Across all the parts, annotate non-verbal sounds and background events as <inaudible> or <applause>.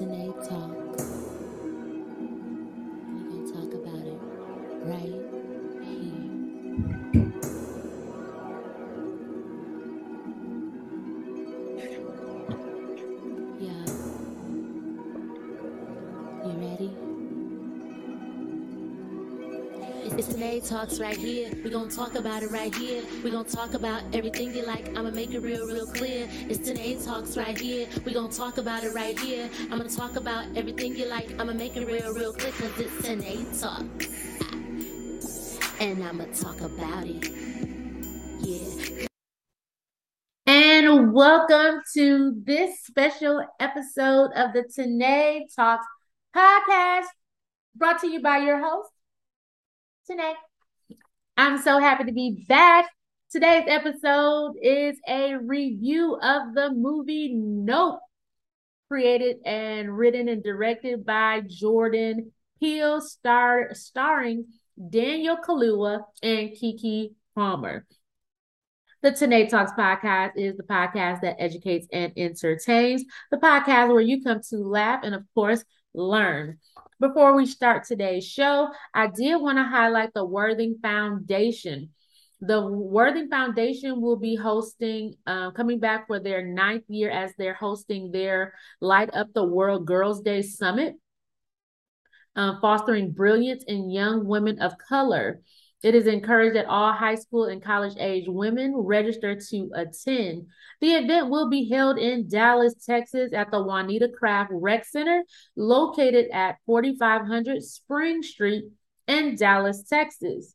Tanae Talks right here. We're gonna talk about it right here. We're gonna talk about everything you like. I'ma make it real, real clear. It's Tanae Talks right here. We're gonna talk about it right here. I'm gonna talk about everything you like. I'ma make it real, real clear because it's Tanae Talks. And I'ma talk about it. Yeah. And welcome to this special episode of the Tanae Talks podcast, brought to you by your host, Tanae. I'm so happy to be back. Today's episode is a review of the movie Nope, created and written and directed by Jordan Peele, star starring Daniel Kaluuya and Keke Palmer. The Tanae Talks podcast is the podcast that educates and entertains, the podcast where you come to laugh and, of course, learn. Before we start today's show, I did want to highlight the Worthing Foundation. The Worthing Foundation will be hosting, uh, coming back for their ninth year as they're hosting their Light Up the World Girls Day Summit, uh, fostering brilliance in young women of color. It is encouraged that all high school and college age women register to attend. The event will be held in Dallas, Texas at the Juanita Craft Rec Center, located at 4500 Spring Street in Dallas, Texas.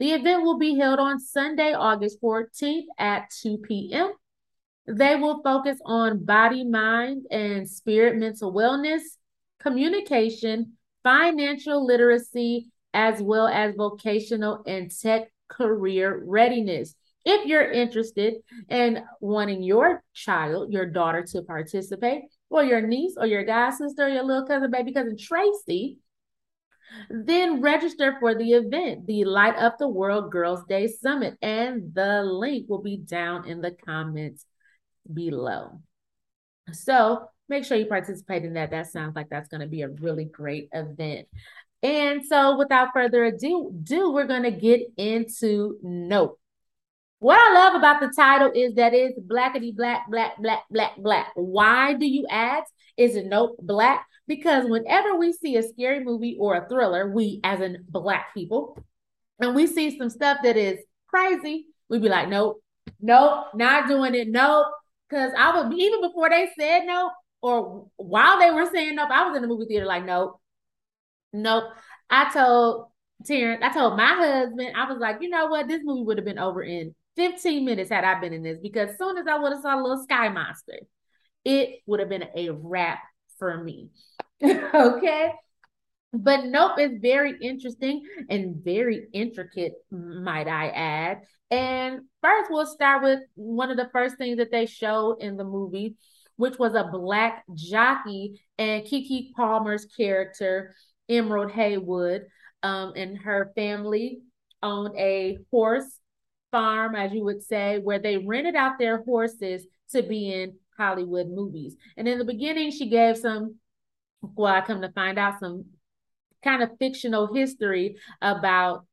The event will be held on Sunday, August 14th at 2 p.m. They will focus on body, mind, and spirit mental wellness, communication, financial literacy, as well as vocational and tech career readiness. If you're interested in wanting your child, your daughter to participate, or your niece, or your god sister, or your little cousin, baby cousin Tracy, then register for the event, the Light Up the World Girls Day Summit, and the link will be down in the comments below. So make sure you participate in that. That sounds like that's going to be a really great event. And so, without further ado, do we're going to get into Nope. What I love about the title is that it's blackety black, black, black, black, black. Why do you ask? Is it Nope black? Because whenever we see a scary movie or a thriller, we as in black people, and we see some stuff that is crazy, we'd be like, Nope, nope, not doing it, nope. Because I would even before they said nope, or while they were saying nope, I was in the movie theater like, nope, Nope. I told Terrence, I told my husband, I was like, you know what? This movie would have been over in 15 minutes had I been in this because as soon as I would have saw a little sky monster, it would have been a wrap for me. <laughs> okay. But nope, it's very interesting and very intricate, might I add. And first, we'll start with one of the first things that they showed in the movie, which was a black jockey and Keke Palmer's character Emerald Haywood um, and her family owned a horse farm, as you would say, where they rented out their horses to be in Hollywood movies. And in the beginning, she gave some, well, I come to find out some kind of fictional history about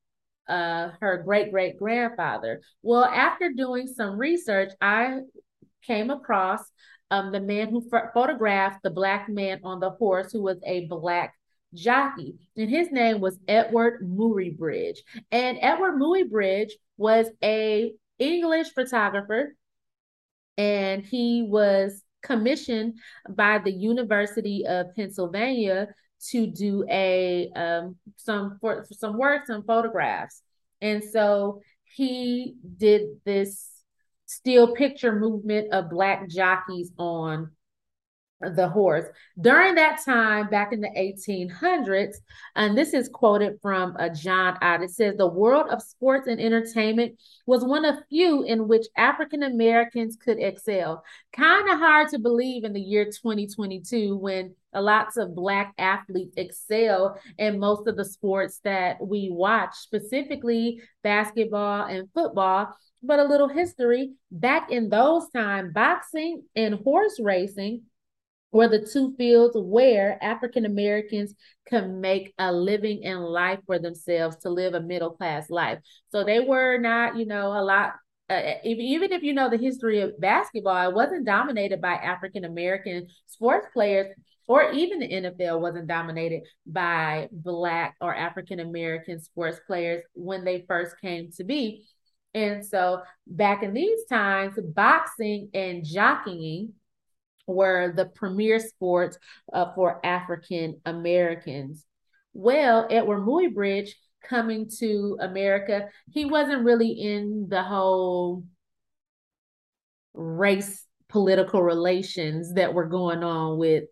uh, her great great grandfather. Well, after doing some research, I came across um, the man who photographed the black man on the horse, who was a black jockey, and his name was Edward Muybridge. And Edward Muybridge was a English photographer, and he was commissioned by the University of Pennsylvania to do a um, some for some work, some photographs, and so he did this still picture movement of black jockeys on the horse. During that time, back in the 1800s, and this is quoted from uh, John Ott, it says, The world of sports and entertainment was one of few in which African Americans could excel. Kind of hard to believe in the year 2022 when a lots of Black athletes excel in most of the sports that we watch, specifically basketball and football. But a little history back in those times, boxing and horse racing were the two fields where African Americans can make a living in life for themselves to live a middle class life. So they were not, you know, a lot. Uh, even if you know the history of basketball, it wasn't dominated by African American sports players, or even the NFL wasn't dominated by Black or African American sports players when they first came to be. And so back in these times, boxing and jockeying were the premier sports uh, for African Americans. Well, Edward Muybridge coming to America, he wasn't really in the whole race political relations that were going on with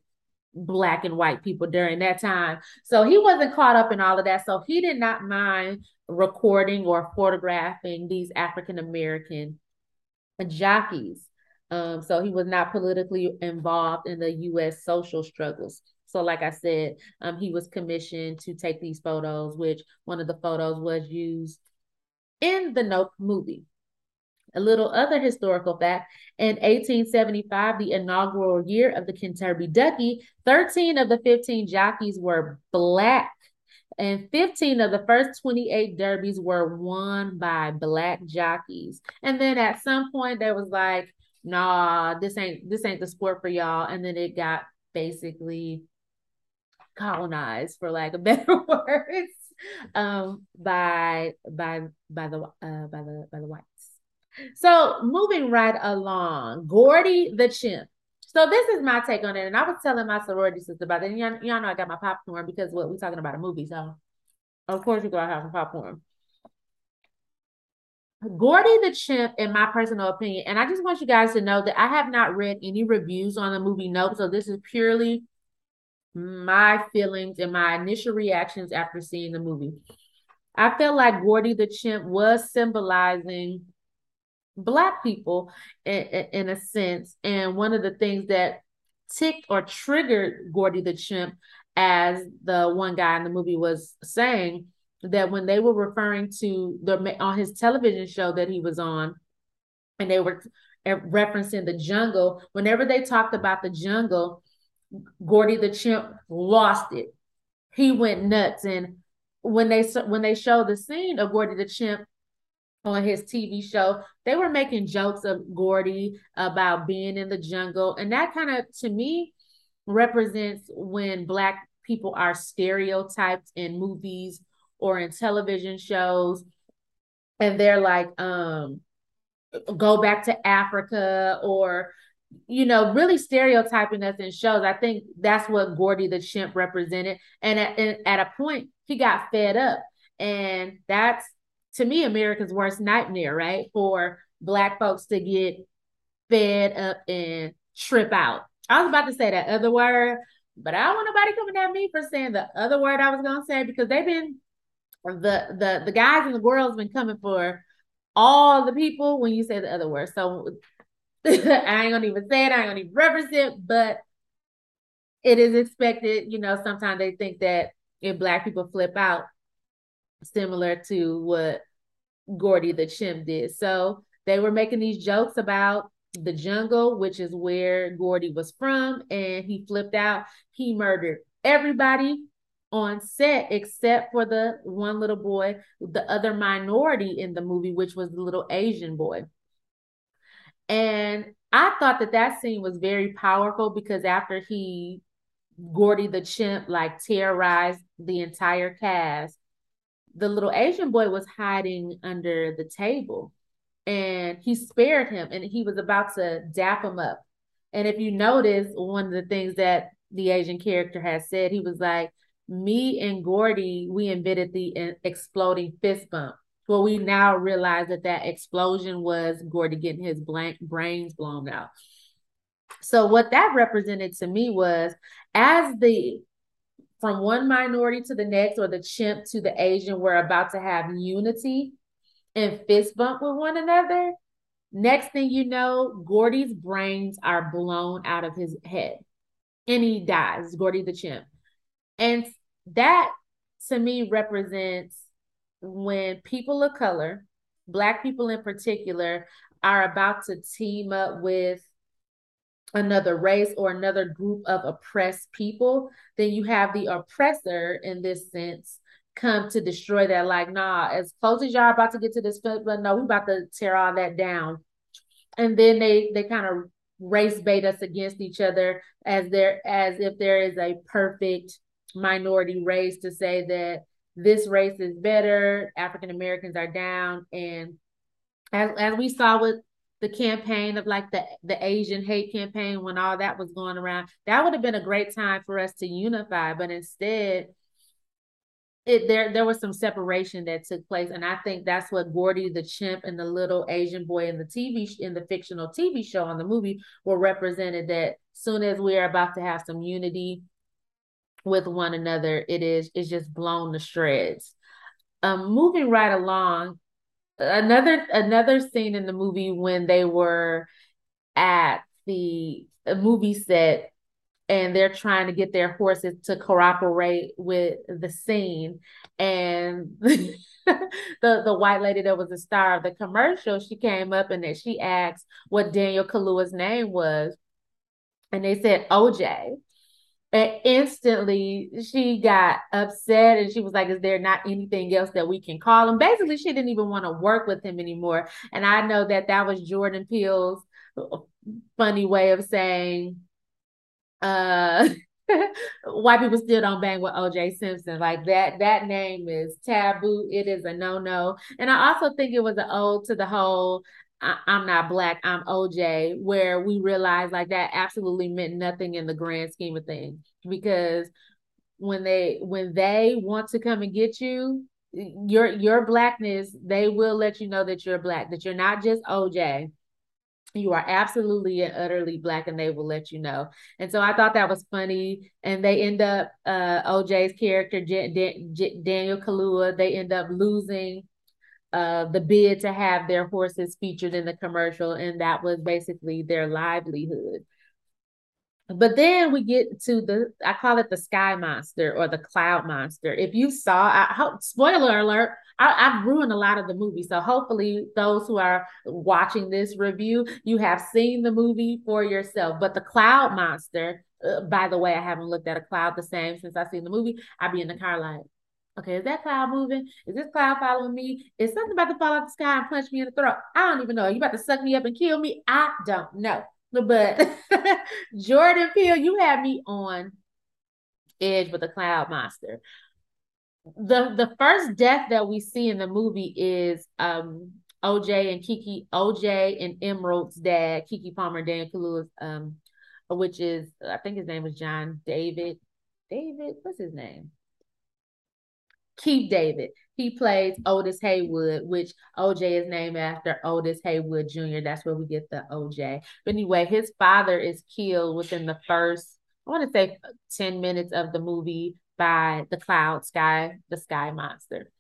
black and white people during that time. So he wasn't caught up in all of that. So he did not mind recording or photographing these African American jockeys. Um, so he was not politically involved in the US social struggles. So, like I said, um, he was commissioned to take these photos, which one of the photos was used in the Nope movie. A little other historical fact in 1875, the inaugural year of the Kentucky Derby, 13 of the 15 jockeys were Black, and 15 of the first 28 derbies were won by Black jockeys. And then at some point, there was like, nah, this ain't this ain't the sport for y'all. And then it got basically colonized, for lack of <laughs> better words, um, by by by the uh, by the by the whites. So moving right along, Gordy the chimp. So this is my take on it, and I was telling my sorority sister about it. Y'all, y'all know I got my popcorn because what we're talking about a movie, so of course you're gonna have a popcorn. Gordy the Chimp, in my personal opinion, and I just want you guys to know that I have not read any reviews on the movie Nope. So this is purely my feelings and my initial reactions after seeing the movie. I felt like Gordy the Chimp was symbolizing Black people in, in a sense. And one of the things that ticked or triggered Gordy the Chimp, as the one guy in the movie was saying, that when they were referring to the on his television show that he was on, and they were referencing the jungle, whenever they talked about the jungle, Gordy the chimp lost it. He went nuts, and when they when they showed the scene of Gordy the chimp on his TV show, they were making jokes of Gordy about being in the jungle, and that kind of to me represents when black people are stereotyped in movies or in television shows and they're like um go back to Africa or you know really stereotyping us in shows. I think that's what gordy the chimp represented. And at, at a point he got fed up. And that's to me america's worst nightmare right? For black folks to get fed up and trip out. I was about to say that other word but i don't want nobody coming at me for saying the other word i was going to say because they've been the the the guys and the girls been coming for all the people when you say the other word. So <laughs> I ain't gonna even say it, I ain't gonna even reference it, but it is expected, you know, sometimes they think that if black people flip out, similar to what Gordy the chimp did. So they were making these jokes about the jungle, which is where Gordy was from, and he flipped out. He murdered everybody on set except for the one little boy, the other minority in the movie, which was the little Asian boy. And I thought that that scene was very powerful because after he, Gordy the chimp, like terrorized the entire cast, the little Asian boy was hiding under the table and he spared him and he was about to dap him up. And if you notice, one of the things that the Asian character has said, he was like, me and Gordy, we invented the uh, exploding fist bump. Well, we now realize that that explosion was Gordy getting his blank brains blown out. So what that represented to me was as the from one minority to the next, or the chimp to the Asian, we're about to have unity and fist bump with one another. Next thing you know, Gordy's brains are blown out of his head and he dies, Gordy the chimp. And that to me represents when people of color, Black people in particular, are about to team up with another race or another group of oppressed people, then you have the oppressor in this sense come to destroy that. Like, nah, as close as y'all about to get to this, but no, we about to tear all that down. And then they they kind of race bait us against each other as there as if there is a perfect minority race to say that this race is better, African Americans are down, and as as we saw with the campaign of like the the Asian hate campaign when all that was going around, that would have been a great time for us to unify. But instead, it there there was some separation that took place, and I think that's what Gordy the chimp and the little Asian boy in the TV in the fictional TV show on the movie were represented. That soon as we are about to have some unity with one another, it is it's just blown to shreds. Um, moving right along, another another scene in the movie when they were at the movie set and they're trying to get their horses to cooperate with the scene and <laughs> the the white lady that was the star of the commercial she came up and then she asked what Daniel Kaluuya's name was and they said OJ and instantly she got upset and she was like, Is there not anything else that we can call him? Basically, she didn't even want to work with him anymore. And I know that that was Jordan Peele's funny way of saying, uh, <laughs> white people still don't bang with OJ Simpson. Like that, that name is taboo. It is a no-no. And I also think it was an ode to the whole I, am not black, I'm OJ, where we realized like that absolutely meant nothing in the grand scheme of things. Because when they when they want to come and get you, your your blackness, they will let you know that you're black, that you're not just OJ. You are absolutely and utterly black, and they will let you know. And so I thought that was funny. And they end up uh OJ's character, Daniel Kaluuya, they end up losing uh, the bid to have their horses featured in the commercial, and that was basically their livelihood. But then we get to the I call it the sky monster or the cloud monster. If you saw, I hope spoiler alert, I, have ruined a lot of the movie. So hopefully those who are watching this review, you have seen the movie for yourself. But the cloud monster, uh, by the way, I haven't looked at a cloud the same since I've seen the movie. I'd be in the car like, Okay, is that cloud moving? Is this cloud following me? Is something about to fall out the sky and punch me in the throat? I don't even know. Are you about to suck me up and kill me? I don't know. But <laughs> Jordan Peele, you have me on edge with a cloud monster. The the first death that we see in the movie is um OJ and Keke, OJ and Emerald's dad, Keke Palmer, Dan Kaluuya's, um, which is I think his name was John David. David, what's his name? Keith David. He plays Otis Haywood, which OJ is named after Otis Haywood Jr. That's where we get the OJ. But anyway, his father is killed within the first, I want to say 10 minutes of the movie by the cloud sky, the sky monster.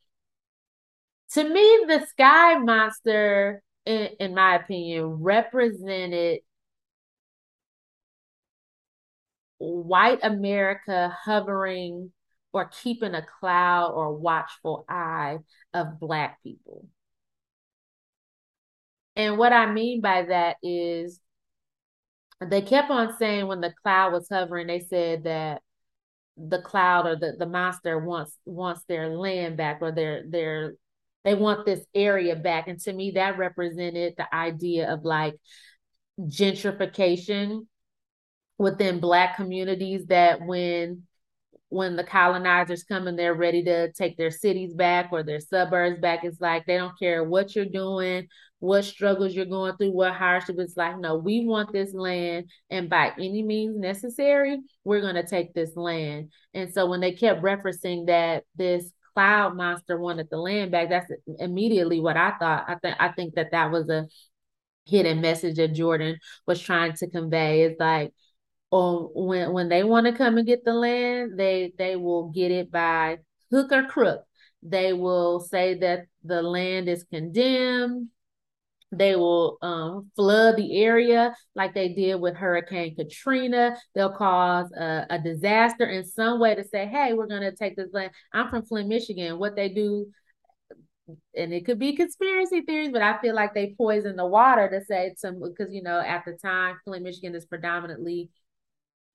To me, the sky monster, in, in my opinion, represented white America hovering or keeping a cloud or watchful eye of Black people. And what I mean by that is they kept on saying when the cloud was hovering, they said that the cloud or the, the monster wants wants their land back or their their they want this area back. And to me, that represented the idea of like gentrification within black communities that when when the colonizers come and they're ready to take their cities back or their suburbs back, it's like they don't care what you're doing, what struggles you're going through, what hardship. It's like, no, we want this land, and by any means necessary, we're going to take this land. And so when they kept referencing that this cloud monster wanted the land back, that's immediately what I thought. I think I think that that was a hidden message that Jordan was trying to convey. Is like or when when they want to come and get the land, they they will get it by hook or crook. They will say that the land is condemned. They will um, flood the area like they did with Hurricane Katrina. They'll cause a, a disaster in some way to say, hey, we're going to take this land. I'm from Flint, Michigan. What they do and it could be conspiracy theories, but I feel like they poison the water to say some because you know at the time Flint, Michigan is predominantly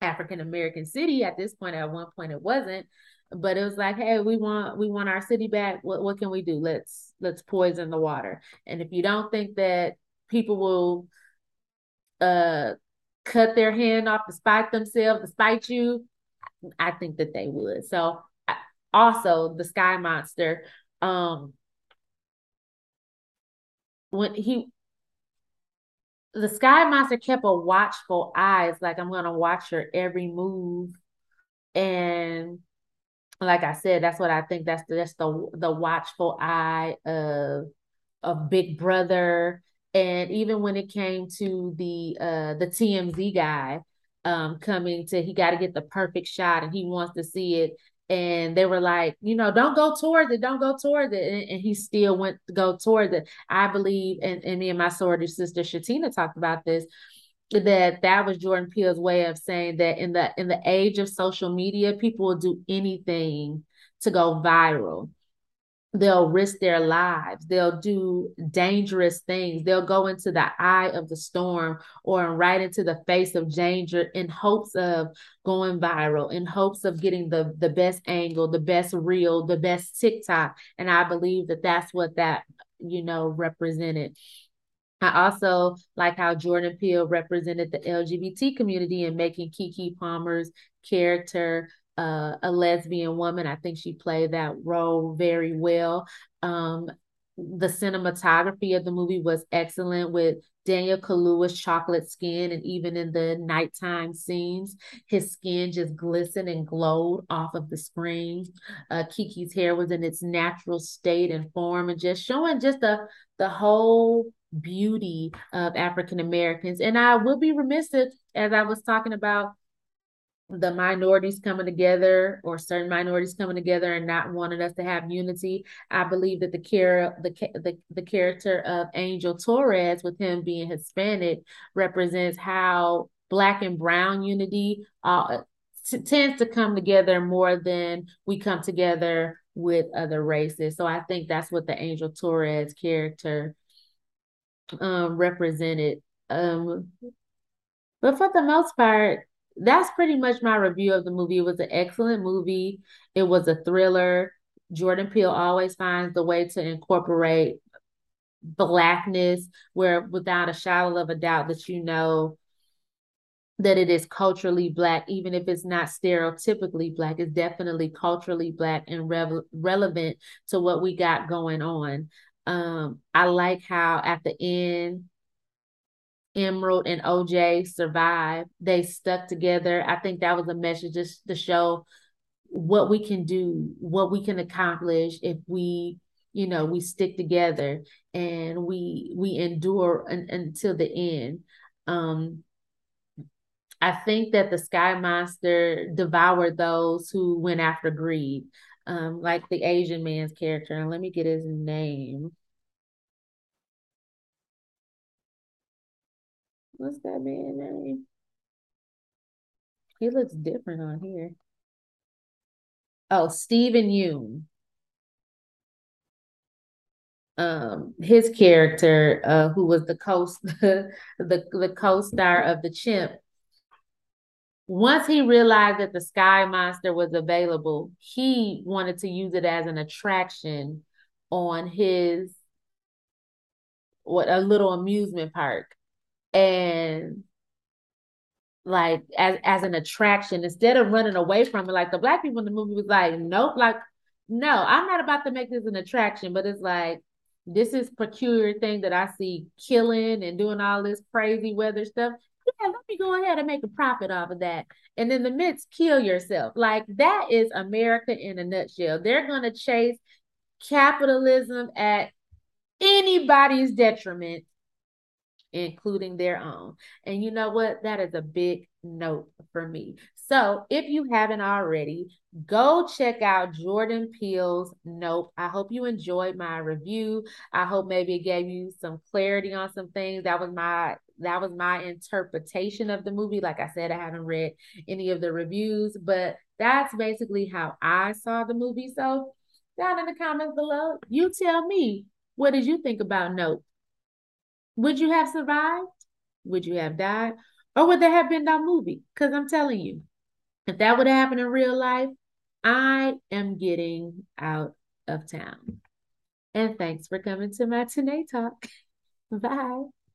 African American city. At this point, at one point it wasn't, but it was like, hey, we want we want our city back. What what can we do? Let's let's poison the water. And if you don't think that people will uh cut their hand off to spite themselves, to spite you, I think that they would. So also the sky monster, um when he the sky monster kept a watchful eyes, like I'm gonna watch her every move. And like I said, that's what I think. That's the that's the the watchful eye of of Big Brother. And even when it came to the uh the TMZ guy um coming to he got to get the perfect shot and he wants to see it and they were like, you know, don't go towards it, don't go towards it. And, and, he still went to go towards it. I believe, and, and me and my sorority sister Shatina talked about this, that that was Jordan Peele's way of saying that in the in the age of social media, people will do anything to go viral they'll risk their lives. They'll do dangerous things. They'll go into the eye of the storm or right into the face of danger in hopes of going viral in hopes of getting the the best angle the best reel the best tiktok. And i believe that that's what that you know represented. I also like how Jordan Peele represented the LGBT community in making Keke Palmer's character uh, a lesbian woman. I think she played that role very well. Um, the cinematography of the movie was excellent with Daniel Kaluuya's chocolate skin, and even in the nighttime scenes, his skin just glistened and glowed off of the screen. Uh, Keke's hair was in its natural state and form, and just showing just the the whole beauty of African Americans. And I will be remiss if, as I was talking about the minorities coming together or certain minorities coming together and not wanting us to have unity. I believe that the care the the, the character of Angel Torres with him being Hispanic represents how black and brown unity uh, t- tends to come together more than we come together with other races. So I think that's what the Angel Torres character um represented. Um but for the most part, that's pretty much my review of the movie. It was an excellent movie. It was a thriller. Jordan Peele always finds the way to incorporate blackness where without a shadow of a doubt that you know that it is culturally black even if it's not stereotypically black it's definitely culturally black and re- relevant to what we got going on um i like how at the end Emerald and OJ survived. They stuck together. I think that was a message just to show what we can do, what we can accomplish if we, you know, we stick together and we we endure un, until the end. Um, I think that the Sky Monster devoured those who went after greed, um, like the Asian man's character. And let me get his name. What's that man name? He looks different on here. Oh, Steven Yeun. Um, his character, uh, who was the co <laughs> the the co-star of the chimp. Once he realized that the sky monster was available, he wanted to use it as an attraction on his what a little amusement park and like as as an attraction instead of running away from it like the black people in the movie was like nope like no i'm not about to make this an attraction but it's like this is peculiar thing that i see killing and doing all this crazy weather stuff. Yeah let me go ahead and make a profit off of that. And in the midst kill yourself. Like that is america in a nutshell. They're going to chase capitalism at anybody's detriment including their own. And you know what? That is a big note for me. So if you haven't already, go check out Jordan Peele's Nope. I hope you enjoyed my review. I hope maybe it gave you some clarity on some things. That was my that was my interpretation of the movie. Like I said, I haven't read any of the reviews, but that's basically how I saw the movie. So down in the comments below. You tell me, what did you think about Nope? Would you have survived? Would you have died? Or would there have been no movie? Because I'm telling you, if that would have happened in real life, I am getting out of town. And thanks for coming to my Tanae Talk. <laughs> Bye.